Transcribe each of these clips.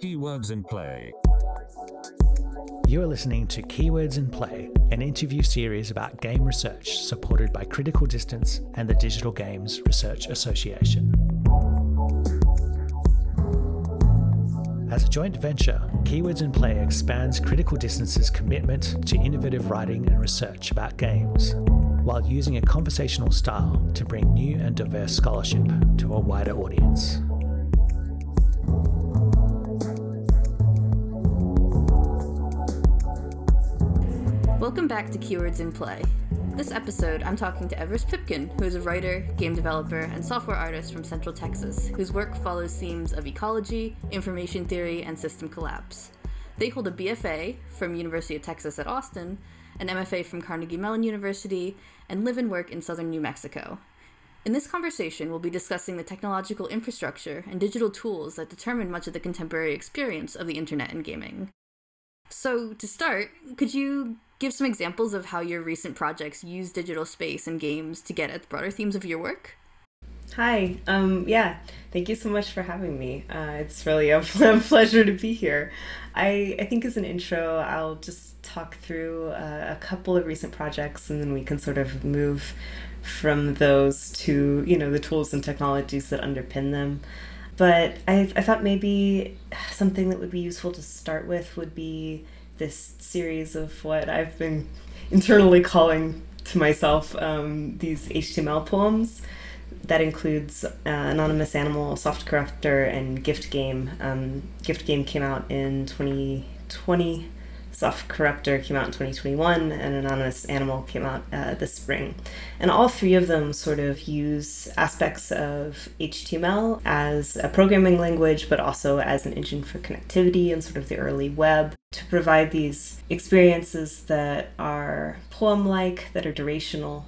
Keywords in Play. You are listening to Keywords in Play, an interview series about game research supported by Critical Distance and the Digital Games Research Association. As a joint venture, Keywords in Play expands Critical Distance's commitment to innovative writing and research about games, while using a conversational style to bring new and diverse scholarship to a wider audience. Welcome back to Keywords in Play. This episode, I'm talking to Everest Pipkin, who is a writer, game developer, and software artist from Central Texas, whose work follows themes of ecology, information theory, and system collapse. They hold a BFA from University of Texas at Austin, an MFA from Carnegie Mellon University, and live and work in southern New Mexico. In this conversation, we'll be discussing the technological infrastructure and digital tools that determine much of the contemporary experience of the internet and gaming. So, to start, could you give some examples of how your recent projects use digital space and games to get at the broader themes of your work? Hi. Um, yeah, thank you so much for having me. Uh, it's really a pleasure to be here. I, I think as an intro, I'll just talk through uh, a couple of recent projects and then we can sort of move from those to, you know, the tools and technologies that underpin them. But I, I thought maybe something that would be useful to start with would be this series of what I've been internally calling to myself um, these HTML poems. That includes uh, Anonymous Animal, Soft Corruptor, and Gift Game. Um, Gift Game came out in 2020 Soft Corruptor came out in 2021, and Anonymous Animal came out uh, this spring. And all three of them sort of use aspects of HTML as a programming language, but also as an engine for connectivity and sort of the early web to provide these experiences that are poem like, that are durational,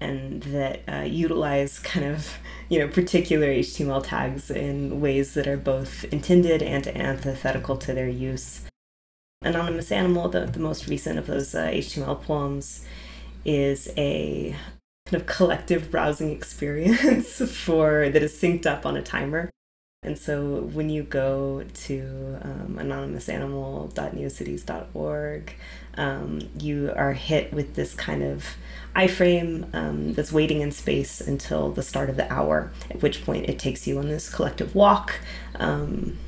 and that uh, utilize kind of you know particular HTML tags in ways that are both intended and antithetical to their use. Anonymous Animal, the, the most recent of those uh, HTML poems, is a kind of collective browsing experience for that is synced up on a timer. And so when you go to um, anonymousanimal.neocities.org, um, you are hit with this kind of iframe um, that's waiting in space until the start of the hour, at which point it takes you on this collective walk. Um,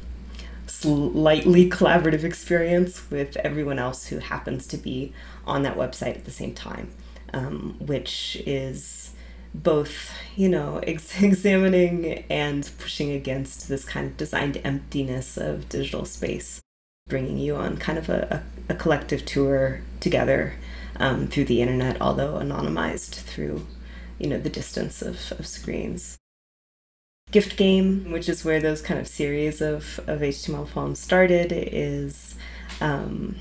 slightly collaborative experience with everyone else who happens to be on that website at the same time, um, which is both, you know, ex- examining and pushing against this kind of designed emptiness of digital space, bringing you on kind of a, a, a collective tour together um, through the internet, although anonymized through, you know, the distance of, of screens. Gift game, which is where those kind of series of, of HTML poems started, is um,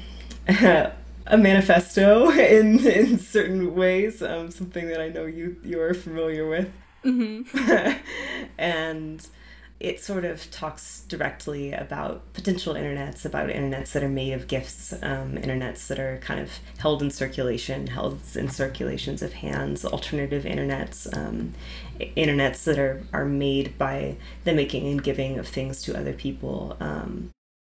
a manifesto in in certain ways. Um, something that I know you you are familiar with, mm-hmm. and it sort of talks directly about potential internets, about internets that are made of gifts, um, internets that are kind of held in circulation, held in circulations of hands, alternative internets, um, internets that are, are made by the making and giving of things to other people. Um,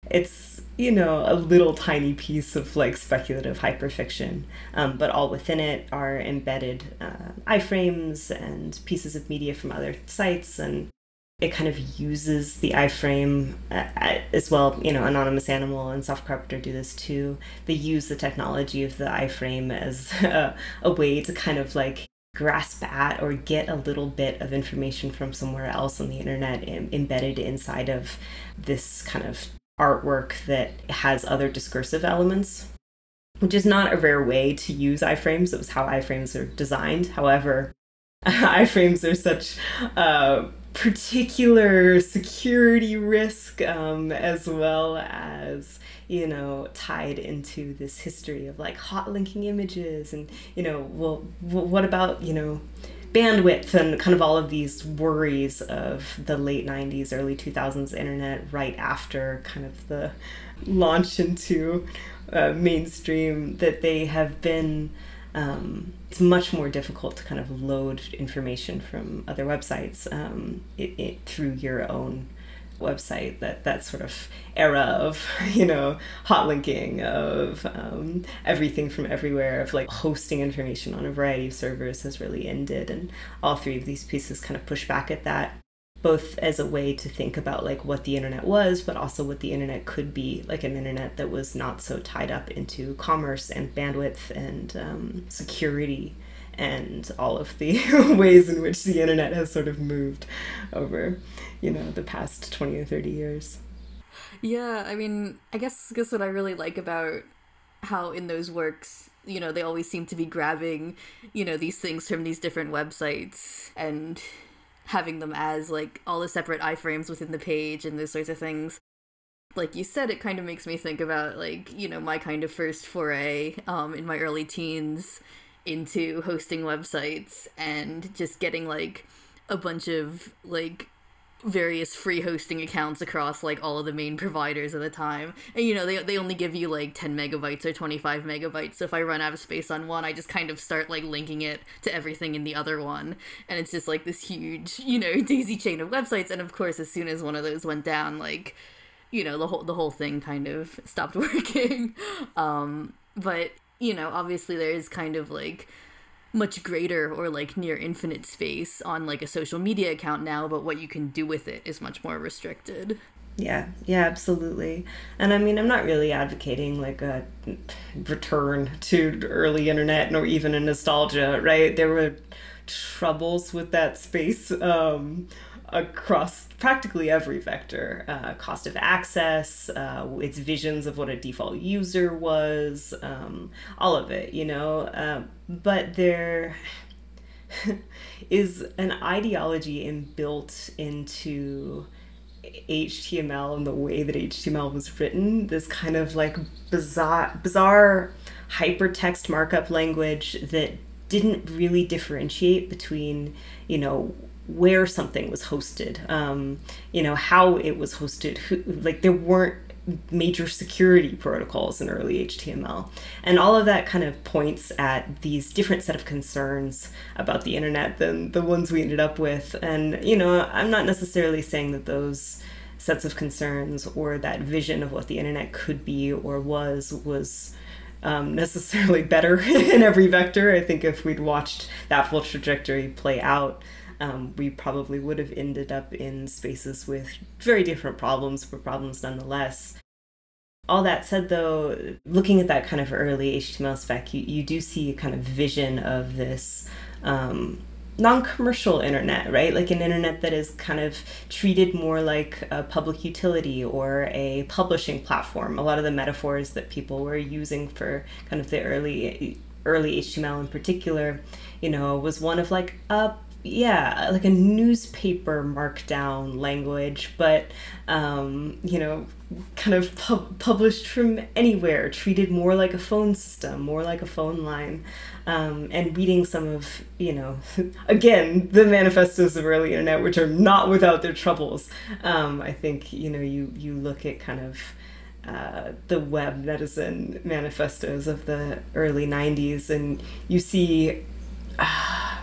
it's you know a little tiny piece of like speculative hyperfiction um, but all within it are embedded uh, iframes and pieces of media from other sites and it kind of uses the iframe uh, as well. You know, Anonymous Animal and Soft Corruptor do this too. They use the technology of the iframe as a, a way to kind of like grasp at or get a little bit of information from somewhere else on the internet Im- embedded inside of this kind of artwork that has other discursive elements which is not a rare way to use iframes. It was how iframes are designed. However iframes are such uh, particular security risk um, as well as you know tied into this history of like hot linking images and you know well what about you know bandwidth and kind of all of these worries of the late 90s early 2000s internet right after kind of the launch into uh, mainstream that they have been um, it's much more difficult to kind of load information from other websites um, it, it, through your own website that that sort of era of you know hot linking of um, everything from everywhere of like hosting information on a variety of servers has really ended and all three of these pieces kind of push back at that both as a way to think about like what the internet was but also what the internet could be like an internet that was not so tied up into commerce and bandwidth and um, security and all of the ways in which the internet has sort of moved over you know the past 20 or 30 years. Yeah i mean i guess guess what i really like about how in those works you know they always seem to be grabbing you know these things from these different websites and having them as like all the separate iframes within the page and those sorts of things. Like you said it kind of makes me think about like you know my kind of first foray um, in my early teens into hosting websites and just getting like a bunch of like various free hosting accounts across like all of the main providers at the time. And you know, they they only give you like 10 megabytes or 25 megabytes. So if I run out of space on one, I just kind of start like linking it to everything in the other one. And it's just like this huge, you know, daisy chain of websites and of course as soon as one of those went down, like you know, the whole the whole thing kind of stopped working. um but, you know, obviously there is kind of like much greater or like near infinite space on like a social media account now, but what you can do with it is much more restricted. Yeah, yeah, absolutely. And I mean, I'm not really advocating like a return to early internet nor even a nostalgia, right? There were troubles with that space. Um, across practically every vector uh, cost of access uh, its visions of what a default user was um, all of it you know? Uh, but there is an ideology inbuilt into HTML and the way that HTML was written this kind of like bizarre bizarre hypertext markup language that didn't really differentiate between you know where something was hosted, um, you know, how it was hosted. Who, like there weren't major security protocols in early HTML. And all of that kind of points at these different set of concerns about the internet than the ones we ended up with. And, you know, I'm not necessarily saying that those sets of concerns or that vision of what the internet could be or was was um, necessarily better in every vector. I think if we'd watched that full trajectory play out, um, we probably would have ended up in spaces with very different problems, but problems nonetheless. All that said, though, looking at that kind of early HTML spec, you, you do see a kind of vision of this um, non commercial internet, right? Like an internet that is kind of treated more like a public utility or a publishing platform. A lot of the metaphors that people were using for kind of the early early HTML in particular, you know, was one of like a yeah, like a newspaper markdown language, but um, you know, kind of pub- published from anywhere, treated more like a phone system, more like a phone line, um, and reading some of you know, again, the manifestos of early internet, which are not without their troubles. Um, I think you know, you you look at kind of. Uh, the web medicine manifestos of the early 90s and you see uh,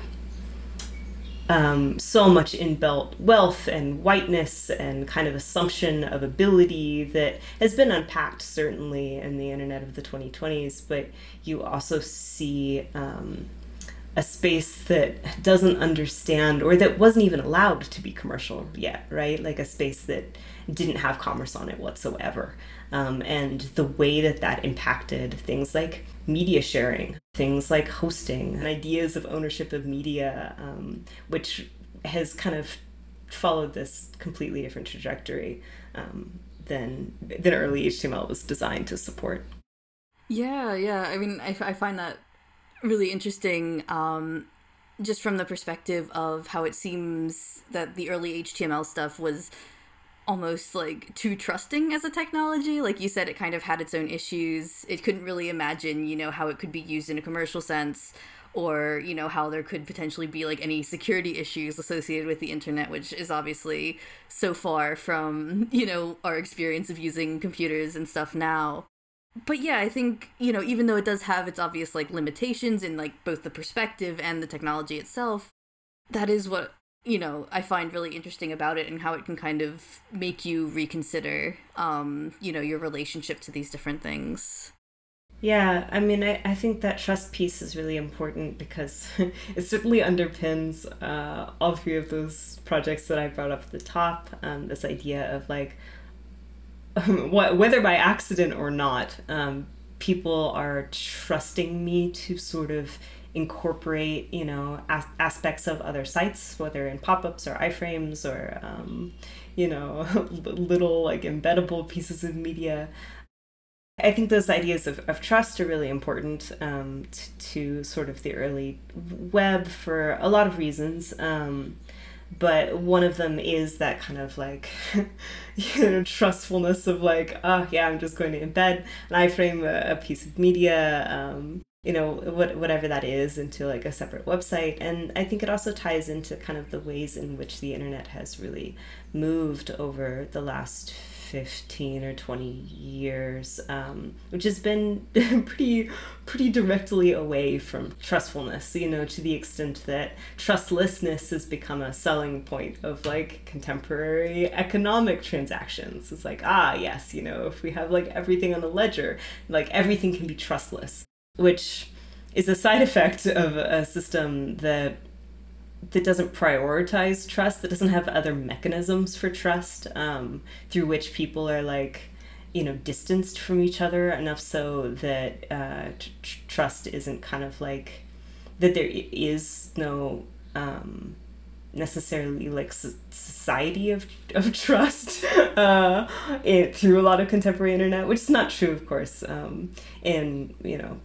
um, so much inbuilt wealth and whiteness and kind of assumption of ability that has been unpacked certainly in the internet of the 2020s but you also see um, a space that doesn't understand or that wasn't even allowed to be commercial yet right? Like a space that didn't have commerce on it whatsoever. Um, and the way that that impacted things like media sharing, things like hosting, and ideas of ownership of media, um, which has kind of followed this completely different trajectory um, than than early HTML was designed to support. Yeah, yeah. I mean, I, I find that really interesting. Um, just from the perspective of how it seems that the early HTML stuff was almost like too trusting as a technology. Like you said, it kind of had its own issues. It couldn't really imagine, you know, how it could be used in a commercial sense or, you know, how there could potentially be like any security issues associated with the internet, which is obviously so far from, you know, our experience of using computers and stuff now. but yeah, I think, you know, even though it does have its obvious like limitations in like both the perspective and the technology itself, that is what, you know, I find really interesting about it and how it can kind of make you reconsider um, you know, your relationship to these different things. Yeah, I mean, I, I think that trust piece is really important because it certainly underpins uh, all three of those projects that I brought up at the top. Um, this idea of like, whether by accident or not, um, people are trusting me to sort of incorporate, you know, as- aspects of other sites, whether in pop ups or iframes or, um, you know, little like embeddable pieces of media. I think those ideas of, of trust are really important um, to, to, sort of the early web for a lot of reasons. Um, but one of them is that kind of like you know trustfulness of like oh yeah i'm just going to embed an iframe a, a piece of media um, you know what, whatever that is into like a separate website and i think it also ties into kind of the ways in which the internet has really moved over the last 15 or 20 years, um, which has been pretty pretty directly away from trustfulness, you know, to the extent that trustlessness has become a selling point of like contemporary economic transactions. It's like, ah, yes, you know, if we have like everything on the ledger, like everything can be trustless, which is a side effect of a system that that doesn't prioritize trust, that doesn't have other mechanisms for trust um, through which people are like, you know, distanced from each other enough so that uh, tr- trust isn't kind of like that there is no um, necessarily like society of, of trust uh, it, through a lot of contemporary internet, which is not true, of course, um, in you know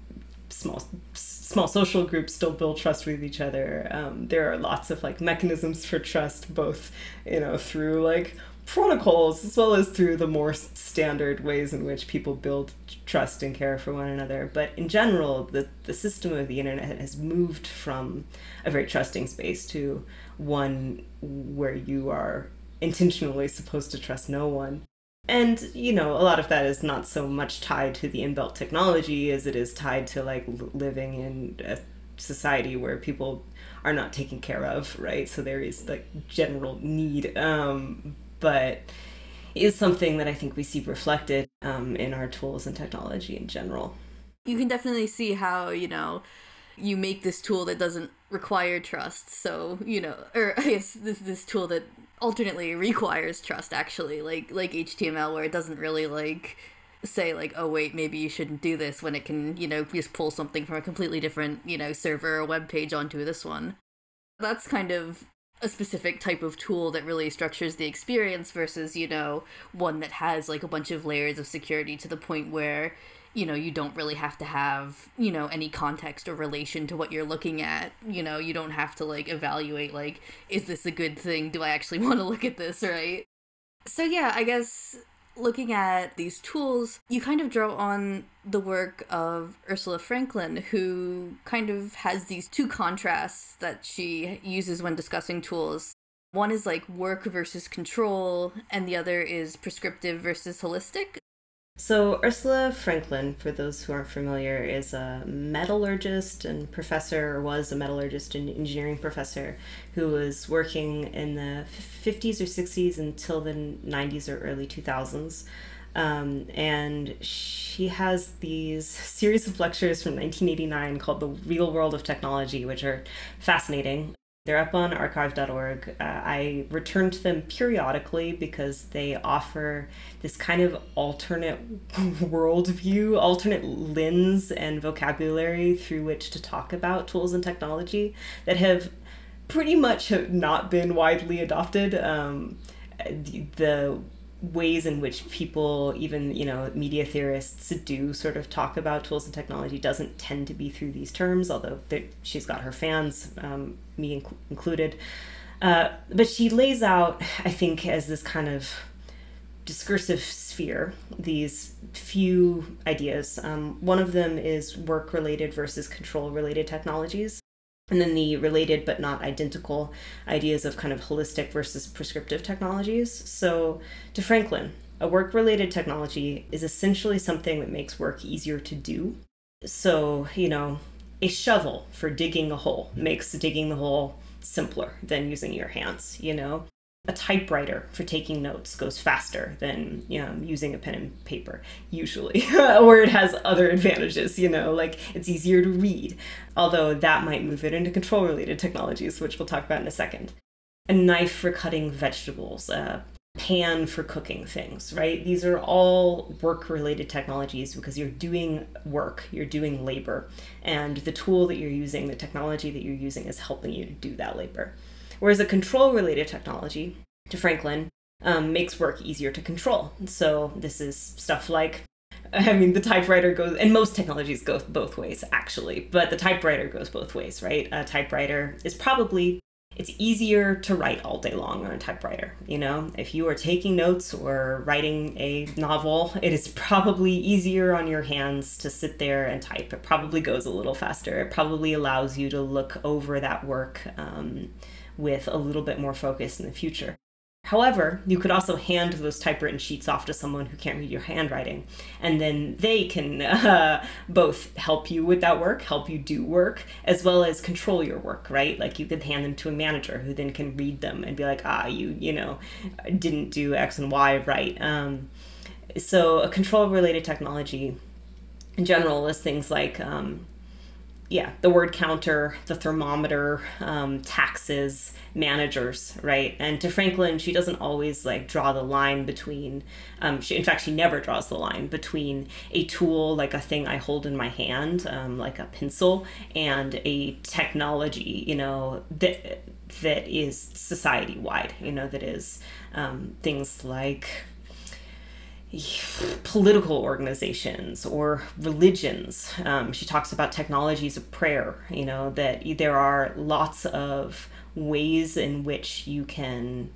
small small social groups still build trust with each other. Um, there are lots of like mechanisms for trust, both you know through like protocols as well as through the more standard ways in which people build trust and care for one another. But in general, the the system of the internet has moved from a very trusting space to one where you are intentionally supposed to trust no one. And, you know, a lot of that is not so much tied to the inbuilt technology as it is tied to like living in a society where people are not taken care of, right? So there is like general need. Um, but is something that I think we see reflected um, in our tools and technology in general. You can definitely see how, you know, you make this tool that doesn't require trust. So, you know, or I guess this this tool that alternately requires trust actually like like html where it doesn't really like say like oh wait maybe you shouldn't do this when it can you know just pull something from a completely different you know server or web page onto this one. That's kind of a specific type of tool that really structures the experience versus you know one that has like a bunch of layers of security to the point where you know you don't really have to have you know any context or relation to what you're looking at. You know you don't have to like evaluate like is this a good thing? Do i actually want to look at this right? So yeah i guess looking at these tools you kind of draw on the work of ursula franklin who kind of has these two contrasts that she uses when discussing tools. One is like work versus control and the other is prescriptive versus holistic so, Ursula Franklin, for those who aren't familiar, is a metallurgist and professor, or was a metallurgist and engineering professor, who was working in the 50s or 60s until the 90s or early 2000s. Um, and she has these series of lectures from 1989 called The Real World of Technology, which are fascinating. They're up on archive.org. Uh, I return to them periodically because they offer this kind of alternate worldview, alternate lens and vocabulary through which to talk about tools and technology that have pretty much have not been widely adopted. Um, the, the ways in which people, even you know, media theorists do sort of talk about tools and technology doesn't tend to be through these terms. Although she's got her fans, um, me inc- included. Uh, but she lays out, I think, as this kind of discursive sphere, these few ideas. Um, one of them is work related versus control related technologies and then the related but not identical ideas of kind of holistic versus prescriptive technologies. So, to Franklin, A work related technology is essentially something that makes work easier to do. So, you know, a shovel for digging a hole makes digging the hole simpler than using your hands, you know? A typewriter for taking notes goes faster than you know, using a pen and paper, usually, or it has other advantages, you know, like it's easier to read, although that might move it into control related technologies, which we'll talk about in a second. A knife for cutting vegetables, a pan for cooking things, right? These are all work related technologies because you're doing work, you're doing labor, and the tool that you're using, the technology that you're using is helping you to do that labor. Whereas a control related technology, to Franklin, um, makes work easier to control. So this is stuff like I mean, the typewriter goes, and most technologies go both ways, actually, but the typewriter goes both ways, right? A typewriter is probably it's easier to write all day long on a typewriter. You know, if you are taking notes or writing a novel, it is probably easier on your hands to sit there and type. It probably goes a little faster. It probably allows you to look over that work um, with a little bit more focus in the future. However, you could also hand those typewritten sheets off to someone who can't read your handwriting, and then they can uh, both help you with that work, help you do work, as well as control your work, right? Like you could hand them to a manager who then can read them and be like, ah, you, you know, didn't do X and Y right. Um, so, a control related technology in general is things like um, yeah, the word counter, the thermometer, um, taxes, managers, right? And to Franklin, she doesn't always like draw the line between, um, she, in fact, she never draws the line between a tool, like a thing I hold in my hand, um, like a pencil, and a technology, you know, that, that is society wide, you know, that is um, things like, political organizations or religions. Um, she talks about technologies of prayer, you know, that there are lots of ways in which you can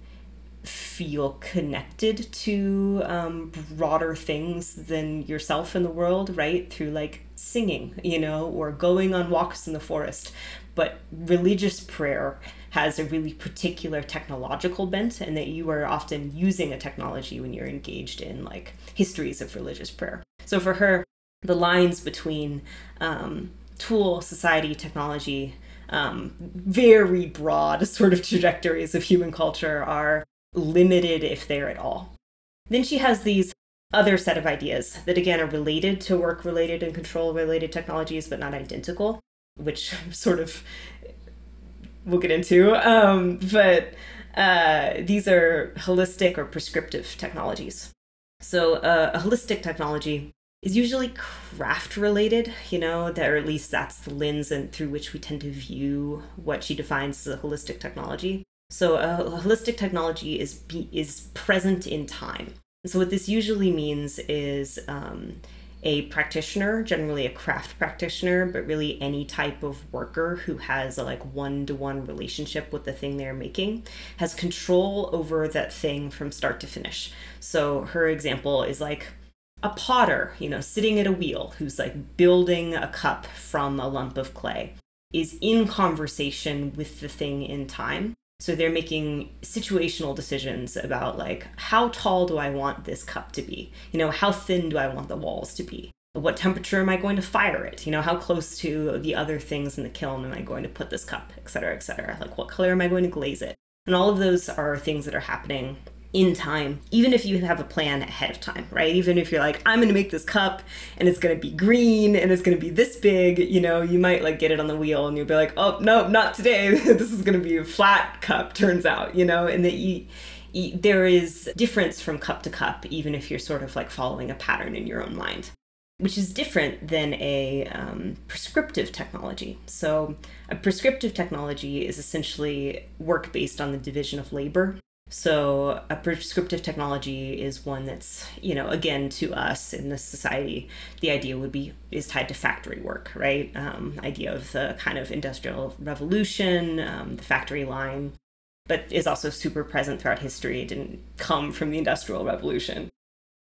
feel connected to um, broader things than yourself in the world, right? Through like singing, you know, or going on walks in the forest. But religious prayer has a really particular technological bent and that you are often using a technology when you're engaged in like histories of religious prayer. So for her, the lines between um, tool, society, technology, um, very broad sort of trajectories of human culture are limited if they're at all. Then she has these other set of ideas that again are related to work related and control related technologies but not identical which sort of we'll get into. Um, but uh, these are holistic or prescriptive technologies. So uh, a holistic technology is usually craft related, you know, that, or at least that's the lens and through which we tend to view what she defines as a holistic technology. So a holistic technology is be, is present in time. So what this usually means is um, a practitioner, generally a craft practitioner, but really any type of worker who has a like one to one relationship with the thing they're making, has control over that thing from start to finish. So her example is like a potter, you know, sitting at a wheel who's like building a cup from a lump of clay, is in conversation with the thing in time so they're making situational decisions about like how tall do I want this cup to be? You know, how thin do I want the walls to be? What temperature am I going to fire it? You know, how close to the other things in the kiln am I going to put this cup, et cetera, et cetera? Like what color am I going to glaze it? And all of those are things that are happening in time, even if you have a plan ahead of time, right? Even if you're like, I'm gonna make this cup and it's gonna be green and it's gonna be this big, you know, you might like get it on the wheel and you'll be like, oh, no, not today. this is gonna be a flat cup, turns out, you know, and that you, you, there is difference from cup to cup, even if you're sort of like following a pattern in your own mind. Which is different than a um, prescriptive technology. So, a prescriptive technology is essentially work based on the division of labor so a prescriptive technology is one that's, you know, again to us in this society, the idea would be is tied to factory work, right? Um, idea of the kind of industrial revolution, um, the factory line, but is also super present throughout history. It didn't come from the industrial revolution.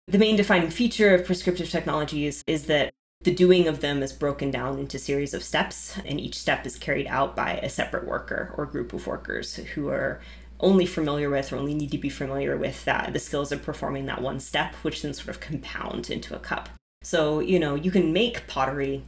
The main defining feature of prescriptive technologies is that the doing of them is broken down into series of steps, and each step is carried out by a separate worker or group of workers who are only familiar with or only need to be familiar with that the skills of performing that one step, which then sort of compound into a cup. So, you know, you can make pottery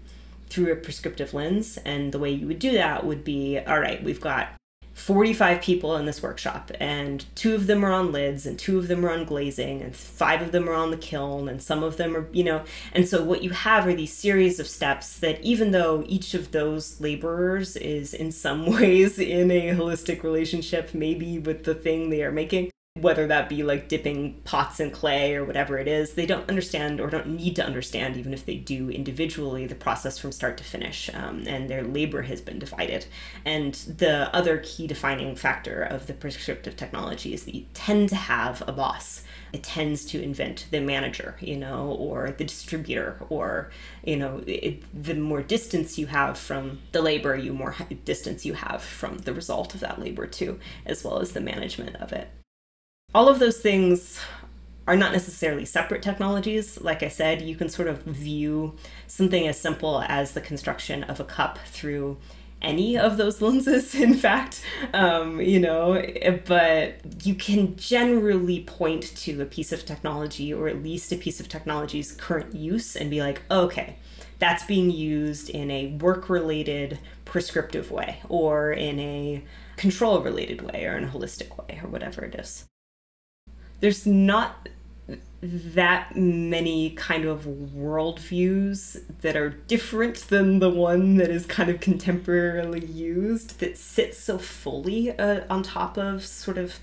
through a prescriptive lens, and the way you would do that would be all right, we've got 45 people in this workshop, and two of them are on lids, and two of them are on glazing, and five of them are on the kiln, and some of them are, you know. And so, what you have are these series of steps that, even though each of those laborers is in some ways in a holistic relationship, maybe with the thing they are making, whether that be like dipping pots in clay or whatever it is, they don't understand or don't need to understand, even if they do individually, the process from start to finish. Um, and their labor has been divided. And the other key defining factor of the prescriptive technology is that you tend to have a boss. It tends to invent the manager, you know, or the distributor, or, you know, it, the more distance you have from the labor, you more distance you have from the result of that labor, too, as well as the management of it all of those things are not necessarily separate technologies. Like I said, you can sort of view something as simple as the construction of a cup through any of those lenses, in fact, um, you know, but you can generally point to a piece of technology or at least a piece of technology's current use and be like, okay, that's being used in a work related prescriptive way or in a control related way or in a holistic way or whatever it is there's not that many kind of worldviews that are different than the one that is kind of contemporarily used that sits so fully uh, on top of sort of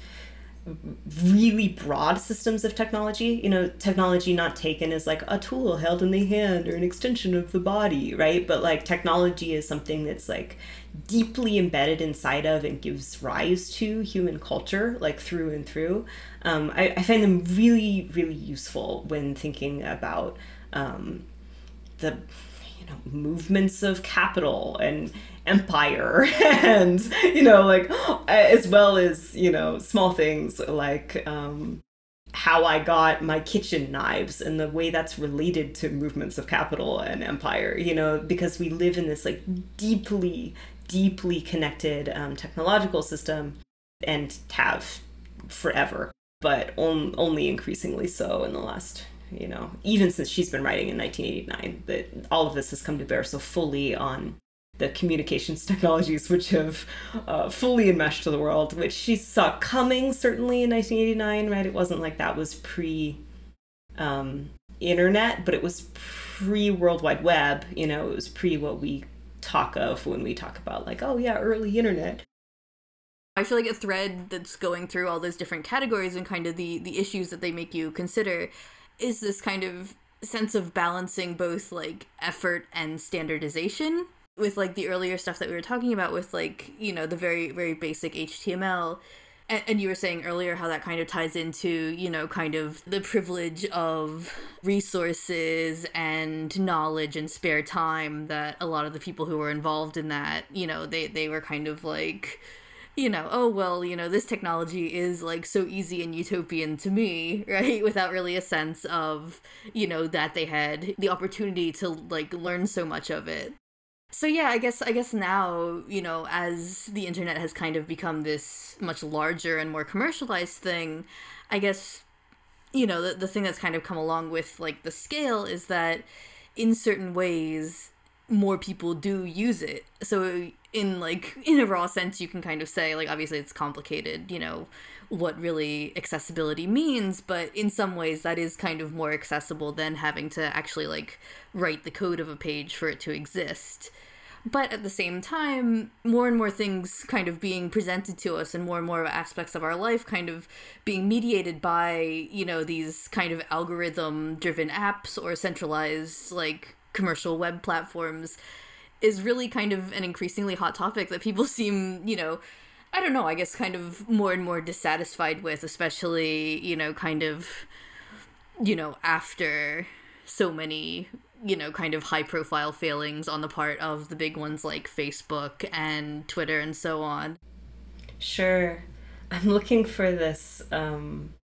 really broad systems of technology. You know, technology not taken as like a tool held in the hand or an extension of the body, right? But like technology is something that's like deeply embedded inside of and gives rise to human culture, like through and through. Um, I, I find them really, really useful when thinking about um, the you know movements of capital and empire and you know like as well as you know small things like um how I got my kitchen knives and the way that's related to movements of capital and empire, you know, because we live in this like deeply, deeply connected um, technological system and have forever, but on, only increasingly so in the last, you know, even since she's been writing in 1989, that all of this has come to bear so fully on the communications technologies which have uh, fully enmeshed the world, which she saw coming certainly in 1989, right? It wasn't like that was pre um, internet, but it was pre World Wide Web, you know, it was pre what we talk of when we talk about like, oh yeah, early internet. I feel like a thread that's going through all those different categories and kind of the the issues that they make you consider is this kind of sense of balancing both like effort and standardization with like the earlier stuff that we were talking about with like you know the very very basic html and, and you were saying earlier how that kind of ties into you know kind of the privilege of resources and knowledge and spare time that a lot of the people who were involved in that you know they they were kind of like you know, oh well, you know, this technology is like so easy and utopian to me, right? Without really a sense of, you know, that they had the opportunity to like learn so much of it. So yeah, I guess I guess now, you know, as the internet has kind of become this much larger and more commercialized thing, I guess you know, the the thing that's kind of come along with like the scale is that in certain ways more people do use it. So in like in a raw sense you can kind of say like obviously it's complicated, you know, what really accessibility means, but in some ways that is kind of more accessible than having to actually like write the code of a page for it to exist. But at the same time, more and more things kind of being presented to us and more and more aspects of our life kind of being mediated by, you know, these kind of algorithm driven apps or centralized like commercial web platforms is really kind of an increasingly hot topic that people seem, you know, I don't know, I guess kind of more and more dissatisfied with, especially, you know, kind of, you know, after so many, you know, kind of high profile failings on the part of the big ones like Facebook and Twitter and so on. Sure. I'm looking for this um,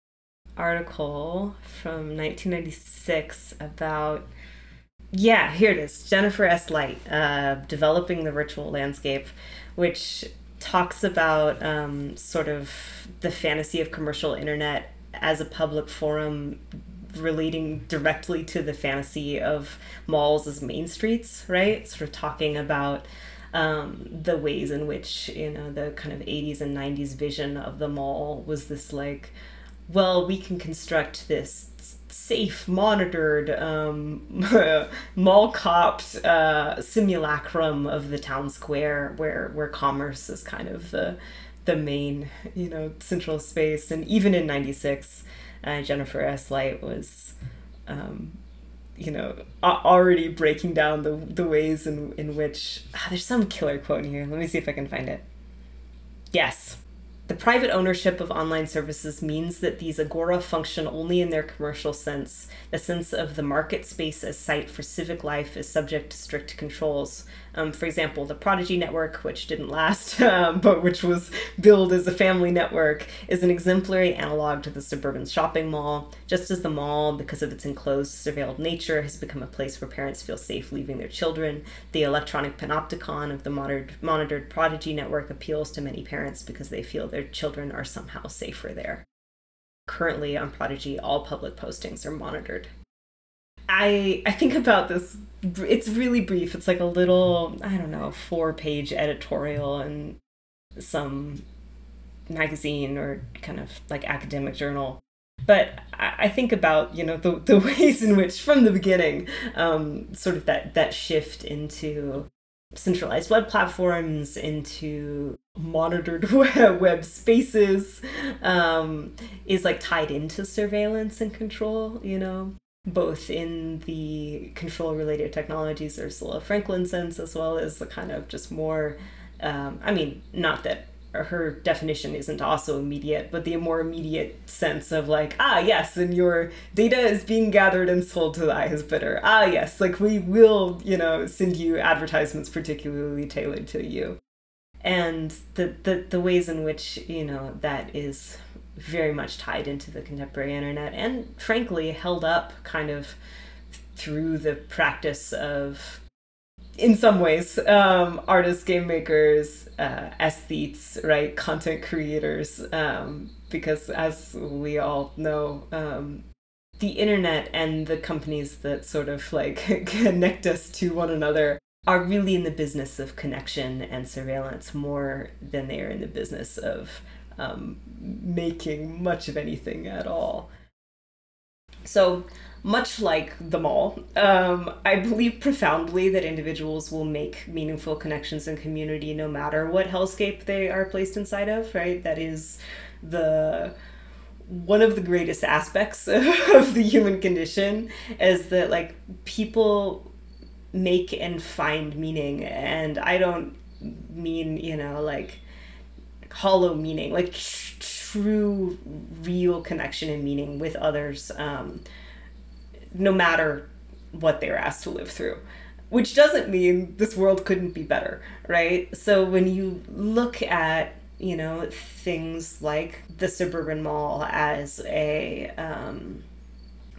article from 1996 about yeah, here it is. Jennifer S. Light, uh, Developing the Virtual Landscape, which talks about um, sort of the fantasy of commercial internet as a public forum relating directly to the fantasy of malls as main streets, right? Sort of talking about um, the ways in which, you know, the kind of 80s and 90s vision of the mall was this like, well, we can construct this safe, monitored, um, mall copped uh, simulacrum of the town square where, where commerce is kind of the, the main, you know, central space. And even in 96, uh, Jennifer S. Light was, um, you know, already breaking down the, the ways in, in which. Ah, there's some killer quote in here. Let me see if I can find it. Yes. The private ownership of online services means that these agora function only in their commercial sense. The sense of the market space as site for civic life is subject to strict controls. Um, for example, the Prodigy Network, which didn't last, um, but which was billed as a family network, is an exemplary analog to the suburban shopping mall, just as the mall, because of its enclosed, surveilled nature, has become a place where parents feel safe leaving their children. The electronic panopticon of the monitored, monitored Prodigy Network appeals to many parents because they feel their children are somehow safer there. Currently on Prodigy, all public postings are monitored. I I think about this. It's really brief. It's like a little I don't know four page editorial in some magazine or kind of like academic journal. But I think about you know the the ways in which from the beginning, um, sort of that that shift into centralized web platforms into monitored web spaces um, is like tied into surveillance and control you know both in the control related technologies Ursula Franklin sense as well as the kind of just more um, I mean not that her definition isn't also immediate, but the more immediate sense of like, ah, yes, and your data is being gathered and sold to the highest bidder. Ah, yes, like we will, you know, send you advertisements particularly tailored to you. And the, the, the ways in which, you know, that is very much tied into the contemporary internet and frankly held up kind of through the practice of in some ways um, artists game makers uh, aesthetes right content creators um, because as we all know um, the internet and the companies that sort of like connect us to one another are really in the business of connection and surveillance more than they are in the business of um, making much of anything at all. So, much like the mall, um, I believe profoundly that individuals will make meaningful connections in community no matter what hellscape they are placed inside of, right? That is the one of the greatest aspects of the human condition is that like people make and find meaning and i don't mean you know like hollow meaning, like tr- true, real connection and meaning with others, um, no matter what they're asked to live through. Which doesn't mean this world couldn't be better, right? So when you look at you know things like the suburban mall as a um,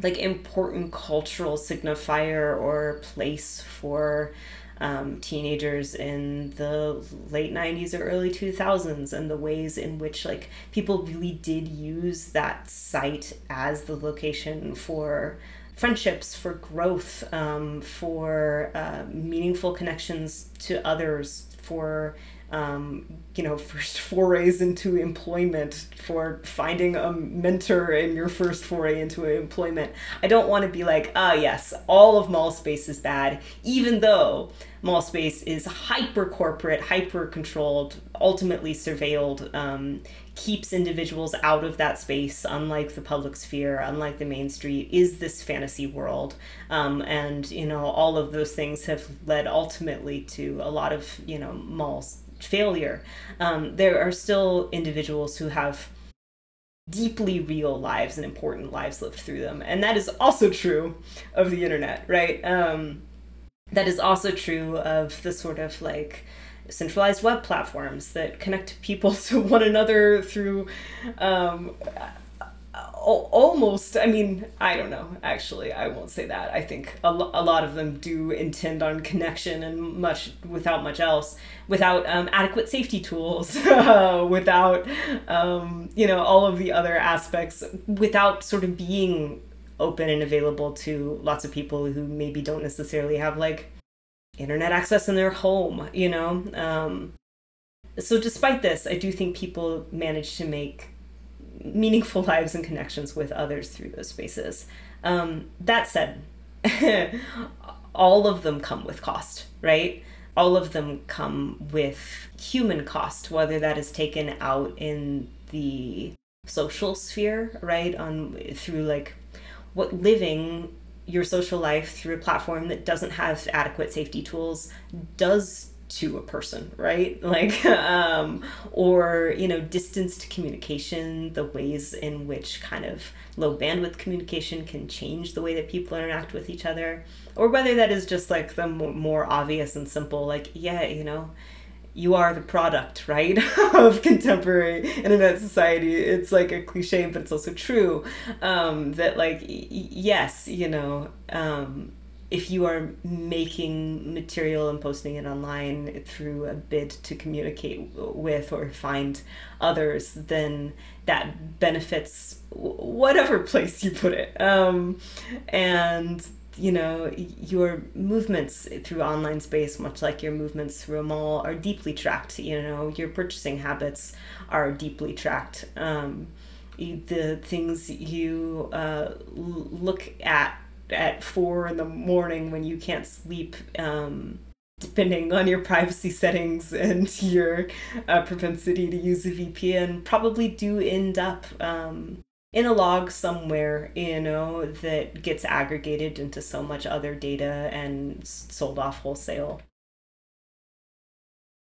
like important cultural signifier or place for um, teenagers in the late 90s or early 2000s and the ways in which like people really did use that site as the location for friendships for growth um, for uh, meaningful connections to others for um, you know, first forays into employment, for finding a mentor in your first foray into employment. I don't want to be like, ah, yes, all of mall space is bad, even though mall space is hyper corporate, hyper controlled, ultimately surveilled, um, keeps individuals out of that space, unlike the public sphere, unlike the main street, is this fantasy world. Um, and, you know, all of those things have led ultimately to a lot of, you know, malls failure. Um, there are still individuals who have deeply real lives and important lives lived through them. And that is also true of the internet, right? Um, that is also true of the sort of like centralized web platforms that connect people to one another through um, almost i mean i don't know actually i won't say that. I think a, lo- a lot of them do intend on connection and much without much else without um, adequate safety tools without um, you know all of the other aspects without sort of being open and available to lots of people who maybe don't necessarily have like internet access in their home you know? Um, so despite this i do think people manage to make meaningful lives and connections with others through those spaces. Um, that said, all of them come with cost, right? All of them come with human cost, whether that is taken out in the social sphere, right? On through like what living your social life through a platform that doesn't have adequate safety tools does to a person right like um or you know distanced communication the ways in which kind of low bandwidth communication can change the way that people interact with each other or whether that is just like the more obvious and simple like yeah you know you are the product, right, of contemporary internet society. It's like a cliche, but it's also true. Um, that like, y- yes, you know, um, if you are making material and posting it online through a bid to communicate with or find others, then that benefits whatever place you put it. Um, and you know your movements through online space much like your movements through a mall are deeply tracked you know your purchasing habits are deeply tracked um, the things you uh, look at at four in the morning when you can't sleep um, depending on your privacy settings and your uh, propensity to use a vpn probably do end up um, in a log somewhere you know that gets aggregated into so much other data and sold off wholesale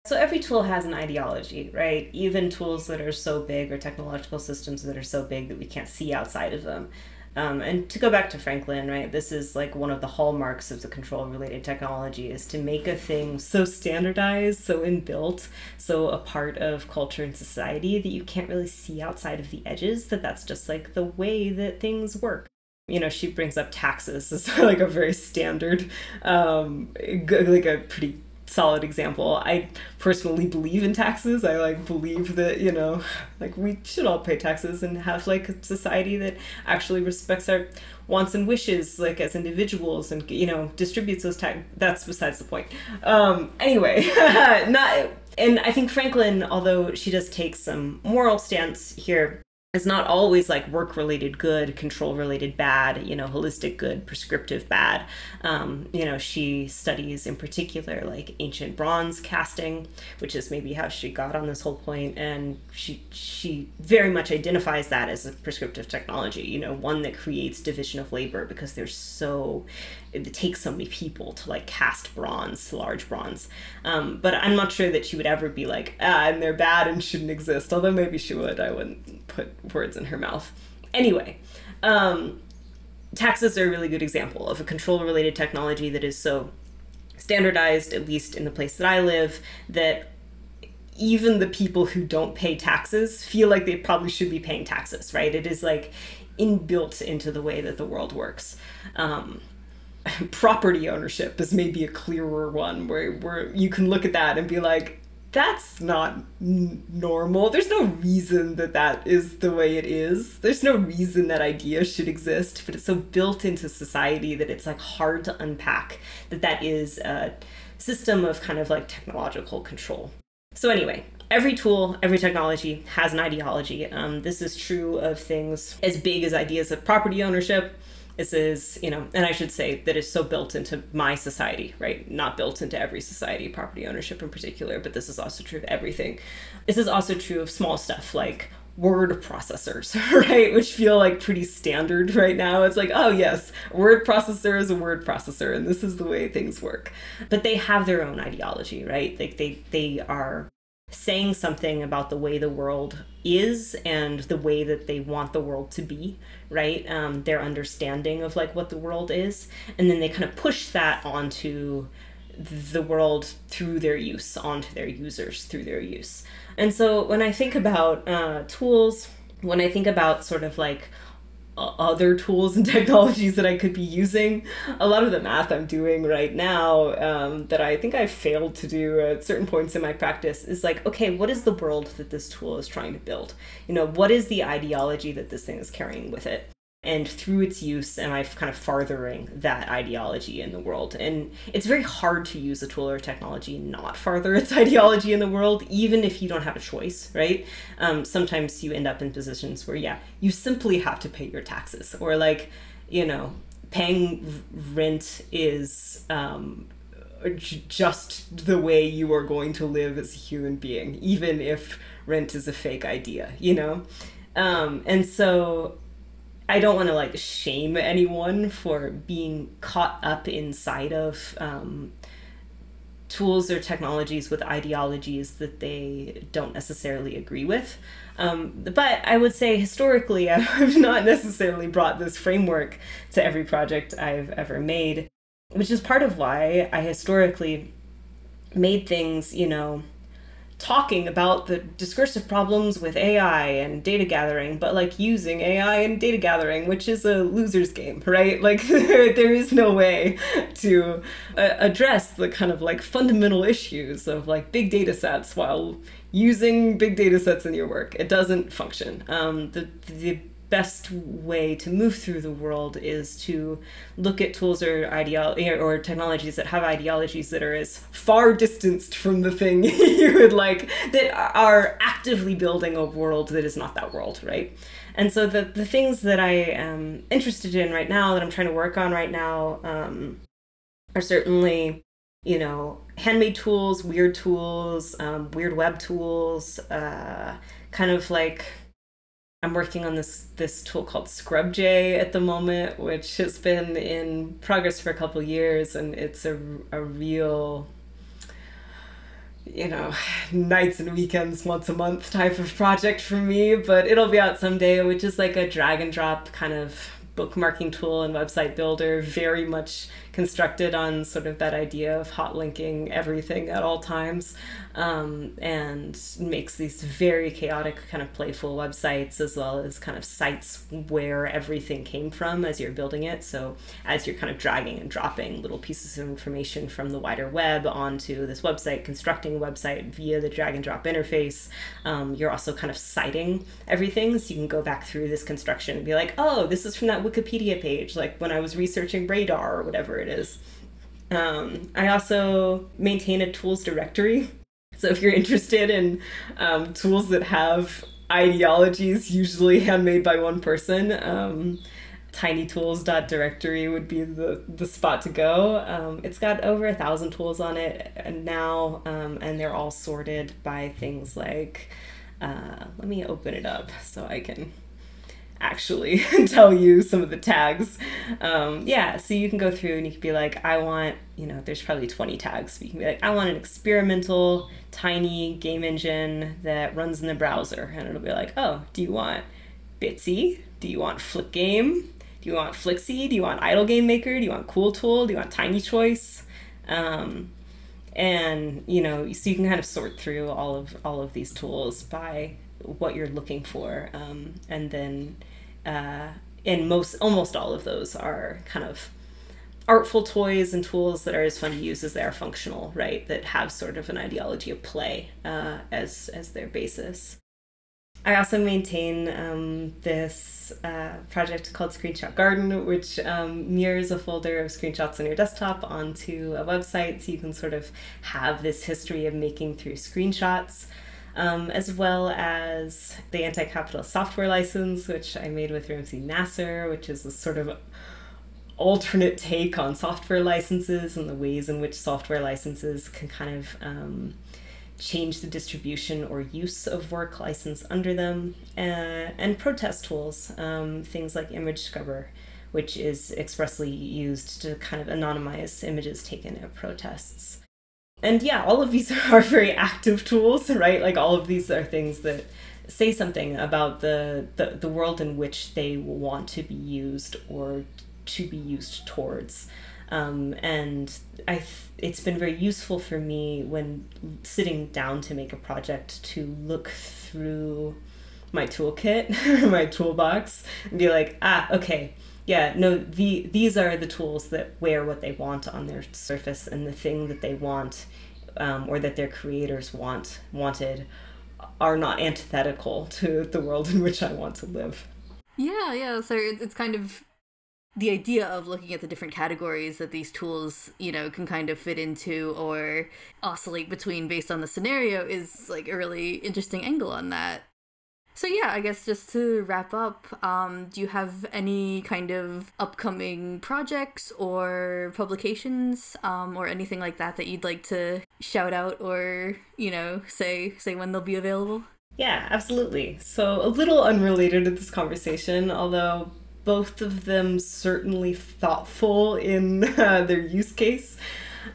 so every tool has an ideology, right? Even tools that are so big or technological systems that are so big that we can't see outside of them. Um, and to go back to Franklin, right, this is like one of the hallmarks of the control related technology is to make a thing so standardized, so inbuilt, so a part of culture and society that you can't really see outside of the edges, that that's just like the way that things work. You know she brings up taxes as like a very standard um like a pretty solid example. I personally believe in taxes. I like believe that, you know, like we should all pay taxes and have like a society that actually respects our wants and wishes like as individuals and you know distributes those tax that's besides the point. Um anyway, not and I think Franklin although she does take some moral stance here is not always like work related good, control related bad, you know, holistic good, prescriptive bad. Um, you know, she studies in particular like ancient bronze casting, which is maybe how she got on this whole point, and she she very much identifies that as a prescriptive technology. You know, one that creates division of labor because there's so it takes so many people to like cast bronze, large bronze. Um, but I'm not sure that she would ever be like, ah, and they're bad and shouldn't exist. Although maybe she would. I wouldn't put words in her mouth. Anyway, um, taxes are a really good example of a control related technology that is so standardized, at least in the place that I live, that even the people who don't pay taxes feel like they probably should be paying taxes, right? It is like inbuilt into the way that the world works. Um, property ownership is maybe a clearer one where, where you can look at that and be like that's not n- normal. There's no reason that that is the way it is. There's no reason that idea should exist but it's so built into society that it's like hard to unpack that that is a system of kind of like technological control. So anyway every tool, every technology has an ideology. Um, this is true of things as big as ideas of property ownership, this is, you know, and I should say that is so built into my society, right? Not built into every society, property ownership in particular, but this is also true of everything. This is also true of small stuff like word processors, right? Which feel like pretty standard right now. It's like, oh, yes, word processor is a word processor, and this is the way things work. But they have their own ideology, right? Like they, they are saying something about the way the world is and the way that they want the world to be right um, their understanding of like what the world is and then they kind of push that onto the world through their use onto their users through their use. And so when i think about uh, tools when i think about sort of like other tools and technologies that I could be using. A lot of the math I'm doing right now um, that I think I failed to do at certain points in my practice is like, okay, what is the world that this tool is trying to build? You know, what is the ideology that this thing is carrying with it? And through its use am i kind of farthering that ideology in the world. And it's very hard to use a tool or technology and not farther its ideology in the world even if you don't have a choice right? Um, sometimes you end up in positions where yeah you simply have to pay your taxes. Or like you know paying rent is um, just the way you are going to live as a human being even if rent is a fake idea you know? Um, and so I don't want to like shame anyone for being caught up inside of um, tools or technologies with ideologies that they don't necessarily agree with. Um, but I would say historically, I've not necessarily brought this framework to every project I've ever made, which is part of why I historically made things, you know, talking about the discursive problems with AI and data gathering, but like using AI and data gathering, which is a loser's game, right? Like there is no way to uh, address the kind of like fundamental issues of like big data sets while using big data sets in your work. It doesn't function. Um, the the best way to move through the world is to look at tools or ideology or technologies that have ideologies that are as far distanced from the thing you would like that are actively building a world that is not that world right? And so the the things that i am interested in right now that i'm trying to work on right now um, are certainly you know handmade tools weird tools um, weird web tools uh, kind of like I'm working on this this tool called ScrubJ at the moment, which has been in progress for a couple years, and it's a, a real, you know, nights and weekends once a month type of project for me. But it'll be out someday, which is like a drag and drop kind of bookmarking tool and website builder, very much constructed on sort of that idea of hot linking everything at all times um, and makes these very chaotic, kind of playful websites as well as kind of sites where everything came from as you're building it. So, as you're kind of dragging and dropping little pieces of information from the wider web onto this website, constructing a website via the drag and drop interface, um, you're also kind of citing everything. So, you can go back through this construction and be like, oh, this is from that Wikipedia page, like when I was researching radar or whatever it is. Um, I also maintain a tools directory so if you're interested in um, tools that have ideologies, usually handmade by one person, um, tinytools.directory would be the, the spot to go. Um, it's got over a thousand tools on it and now, um, and they're all sorted by things like. Uh, let me open it up so I can actually tell you some of the tags. Um, yeah, so you can go through and you can be like, I want, you know, there's probably 20 tags. So you can be like, I want an experimental, tiny game engine that runs in the browser. And it'll be like, oh, do you want Bitsy? Do you want Flick Game? Do you want Flicksy? Do you want Idle Game Maker? Do you want Cool Tool? Do you want Tiny Choice? Um, and you know, so you can kind of sort through all of all of these tools by what you're looking for, um, and then uh, and most almost all of those are kind of artful toys and tools that are as fun to use as they are functional, right? That have sort of an ideology of play uh, as as their basis. I also maintain um, this uh, project called Screenshot Garden, which um, mirrors a folder of screenshots on your desktop onto a website, so you can sort of have this history of making through screenshots um, as well as the anti capital software license, which I made with Ramsey Nasser, which is a sort of alternate take on software licenses and the ways in which software licenses can kind of um, change the distribution or use of work licensed under them, uh, and protest tools, um, things like Image Scrubber, which is expressly used to kind of anonymize images taken at protests and yeah, all of these are very active tools, right? Like all of these are things that say something about the, the, the world in which they want to be used or to be used towards. Um, and I it's been very useful for me when sitting down to make a project to look through my toolkit my toolbox and be like, ah, okay, yeah, no, the these are the tools that wear what they want on their surface, and the thing that they want, um, or that their creators want wanted, are not antithetical to the world in which I want to live. Yeah, yeah. So it's kind of the idea of looking at the different categories that these tools, you know, can kind of fit into or oscillate between based on the scenario is like a really interesting angle on that. So yeah, I guess just to wrap up, um, do you have any kind of upcoming projects or publications um, or anything like that that you'd like to shout out or you know say say when they'll be available? Yeah, absolutely. So a little unrelated to this conversation, although both of them certainly thoughtful in uh, their use case.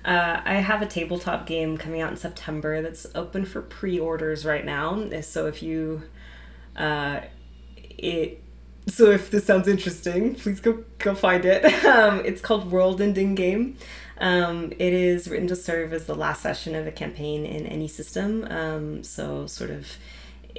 Uh, I have a tabletop game coming out in September that's open for pre-orders right now. So if you uh, it so if this sounds interesting, please go go find it. Um, it's called World Ending Game. Um, it is written to serve as the last session of a campaign in any system. Um, so sort of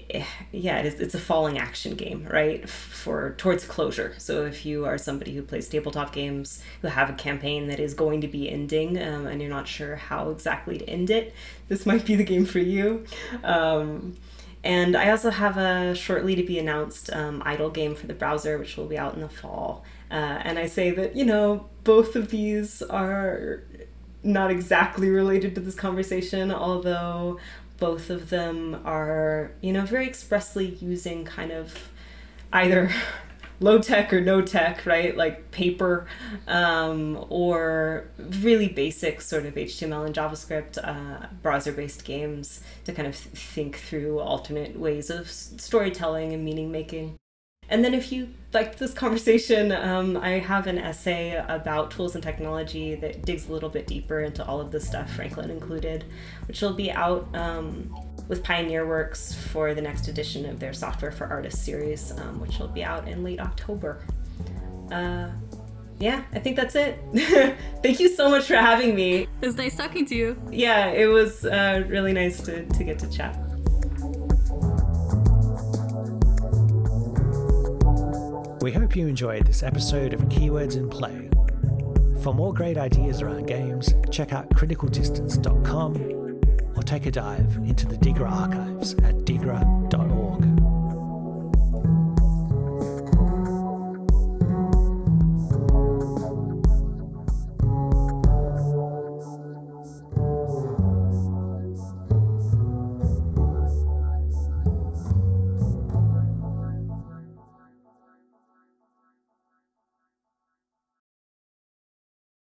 eh, yeah, it is, it's a falling action game, right? For towards closure. So if you are somebody who plays tabletop games, who have a campaign that is going to be ending, um, and you're not sure how exactly to end it, this might be the game for you. Um, and I also have a shortly to be announced um, idle game for the browser, which will be out in the fall. Uh, and I say that, you know, both of these are not exactly related to this conversation, although both of them are, you know, very expressly using kind of either low tech or no tech, right? Like paper um, or really basic sort of HTML and JavaScript uh, browser based games to kind of think through alternate ways of storytelling and meaning making. And then, if you like this conversation, um, I have an essay about tools and technology that digs a little bit deeper into all of this stuff, Franklin included, which will be out um, with Pioneer Works for the next edition of their Software for Artists series, um, which will be out in late October. Uh, yeah, I think that's it. Thank you so much for having me. It was nice talking to you. Yeah, it was uh, really nice to, to get to chat. We hope you enjoyed this episode of Keywords in Play. For more great ideas around games, check out criticaldistance.com or take a dive into the Digra archives at digra.org.